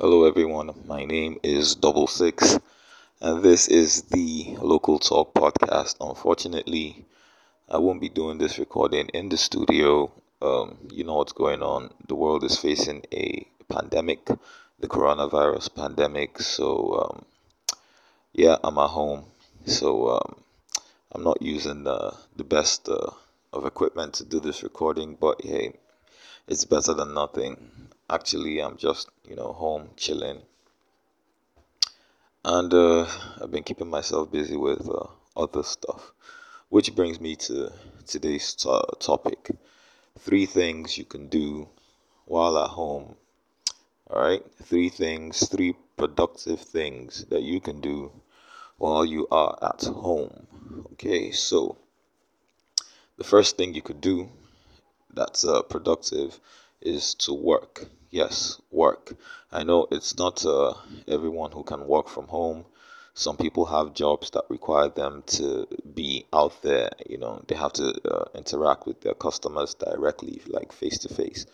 Hello, everyone. My name is Double Six, and this is the Local Talk podcast. Unfortunately, I won't be doing this recording in the studio. Um, you know what's going on. The world is facing a pandemic, the coronavirus pandemic. So, um, yeah, I'm at home. So, um, I'm not using the, the best uh, of equipment to do this recording, but hey, it's better than nothing. Actually, I'm just, you know, home chilling. And uh, I've been keeping myself busy with uh, other stuff. Which brings me to today's to- topic three things you can do while at home. All right, three things, three productive things that you can do while you are at home. Okay, so the first thing you could do that's uh, productive is to work. Yes, work. I know it's not uh, everyone who can work from home. Some people have jobs that require them to be out there. You know, they have to uh, interact with their customers directly, like face to face.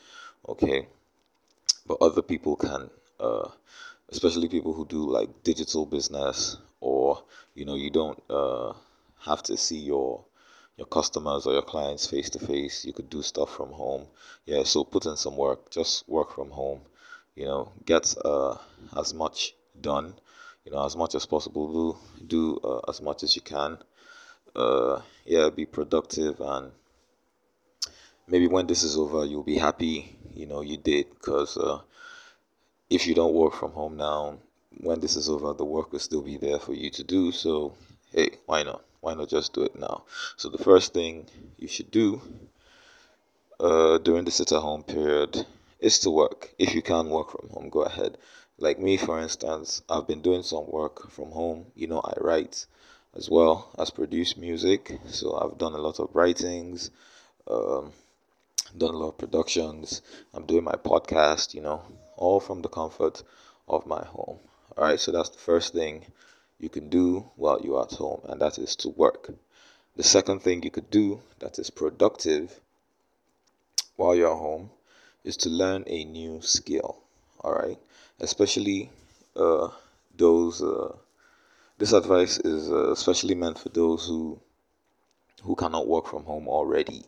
Okay, but other people can, uh, especially people who do like digital business, or you know, you don't uh, have to see your your customers or your clients face to face. You could do stuff from home. Yeah, so put in some work. Just work from home. You know, get uh, as much done. You know, as much as possible. Do do uh, as much as you can. Uh, yeah, be productive and maybe when this is over, you'll be happy. You know, you did because uh, if you don't work from home now, when this is over, the work will still be there for you to do. So, hey, why not? Why not just do it now? So, the first thing you should do uh, during the sit at home period is to work. If you can work from home, go ahead. Like me, for instance, I've been doing some work from home. You know, I write as well as produce music. So, I've done a lot of writings. Um, done a lot of productions. I'm doing my podcast, you know, all from the comfort of my home. All right, so that's the first thing you can do while you're at home, and that is to work. The second thing you could do that is productive while you're home is to learn a new skill. All right, especially uh, those. Uh, this advice is uh, especially meant for those who who cannot work from home already.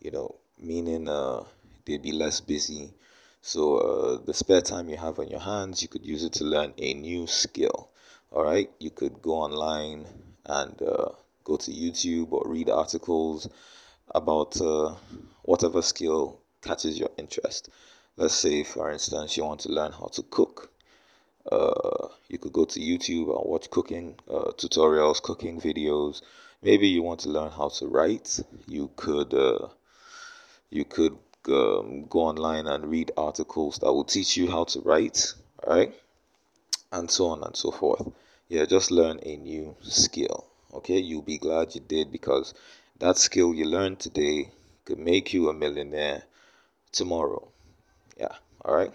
You know, meaning uh, they'd be less busy. So uh, the spare time you have on your hands, you could use it to learn a new skill. All right, you could go online and uh, go to YouTube or read articles about uh, whatever skill catches your interest. Let's say, for instance, you want to learn how to cook. Uh, you could go to YouTube and watch cooking uh, tutorials, cooking videos. Maybe you want to learn how to write. You could uh, you could um, go online and read articles that will teach you how to write, right? And so on and so forth. Yeah, just learn a new skill. Okay, you'll be glad you did because that skill you learned today could make you a millionaire tomorrow. Yeah, all right.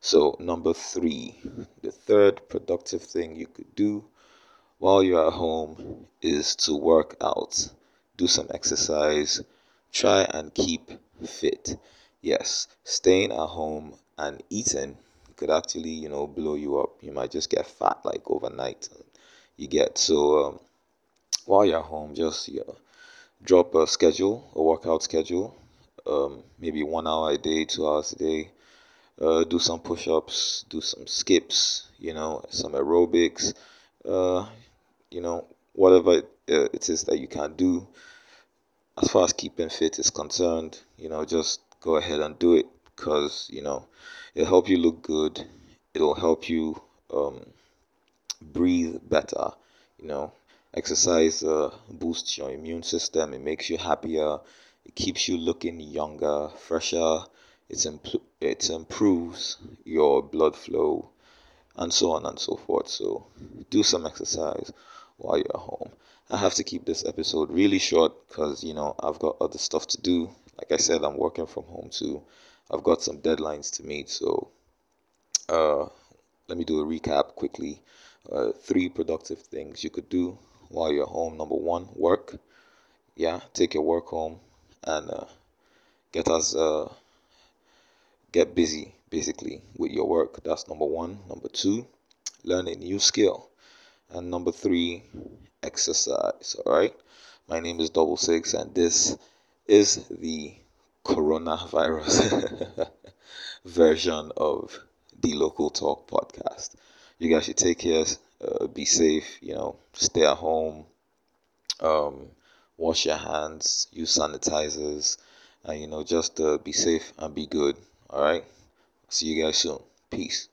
So, number three, the third productive thing you could do while you're at home is to work out, do some exercise, try and keep fit. Yes, staying at home and eating could actually, you know, blow you up. You might just get fat like overnight. You get so um, while you're home, just you know, drop a schedule, a workout schedule, um, maybe one hour a day, two hours a day. Uh, do some push-ups, do some skips, you know, some aerobics, uh, you know, whatever it, uh, it is that you can do as far as keeping fit is concerned, you know, just go ahead and do it because, you know, it'll help you look good. It'll help you um, breathe better. You know, exercise uh, boosts your immune system. It makes you happier. It keeps you looking younger, fresher. It's impl- it improves your blood flow, and so on and so forth. So, do some exercise while you're home. I have to keep this episode really short because, you know, I've got other stuff to do. Like I said, I'm working from home too. I've got some deadlines to meet. So, uh, let me do a recap quickly. Uh, three productive things you could do while you're home. Number one, work. Yeah, take your work home and uh, get us uh, get busy basically with your work. That's number one. Number two, learn a new skill. And number three, exercise. All right. My name is Double Six, and this is the coronavirus version of the Local Talk podcast. You guys should take care, uh, be safe, you know, stay at home, um, wash your hands, use sanitizers, and you know, just uh, be safe and be good. All right. See you guys soon. Peace.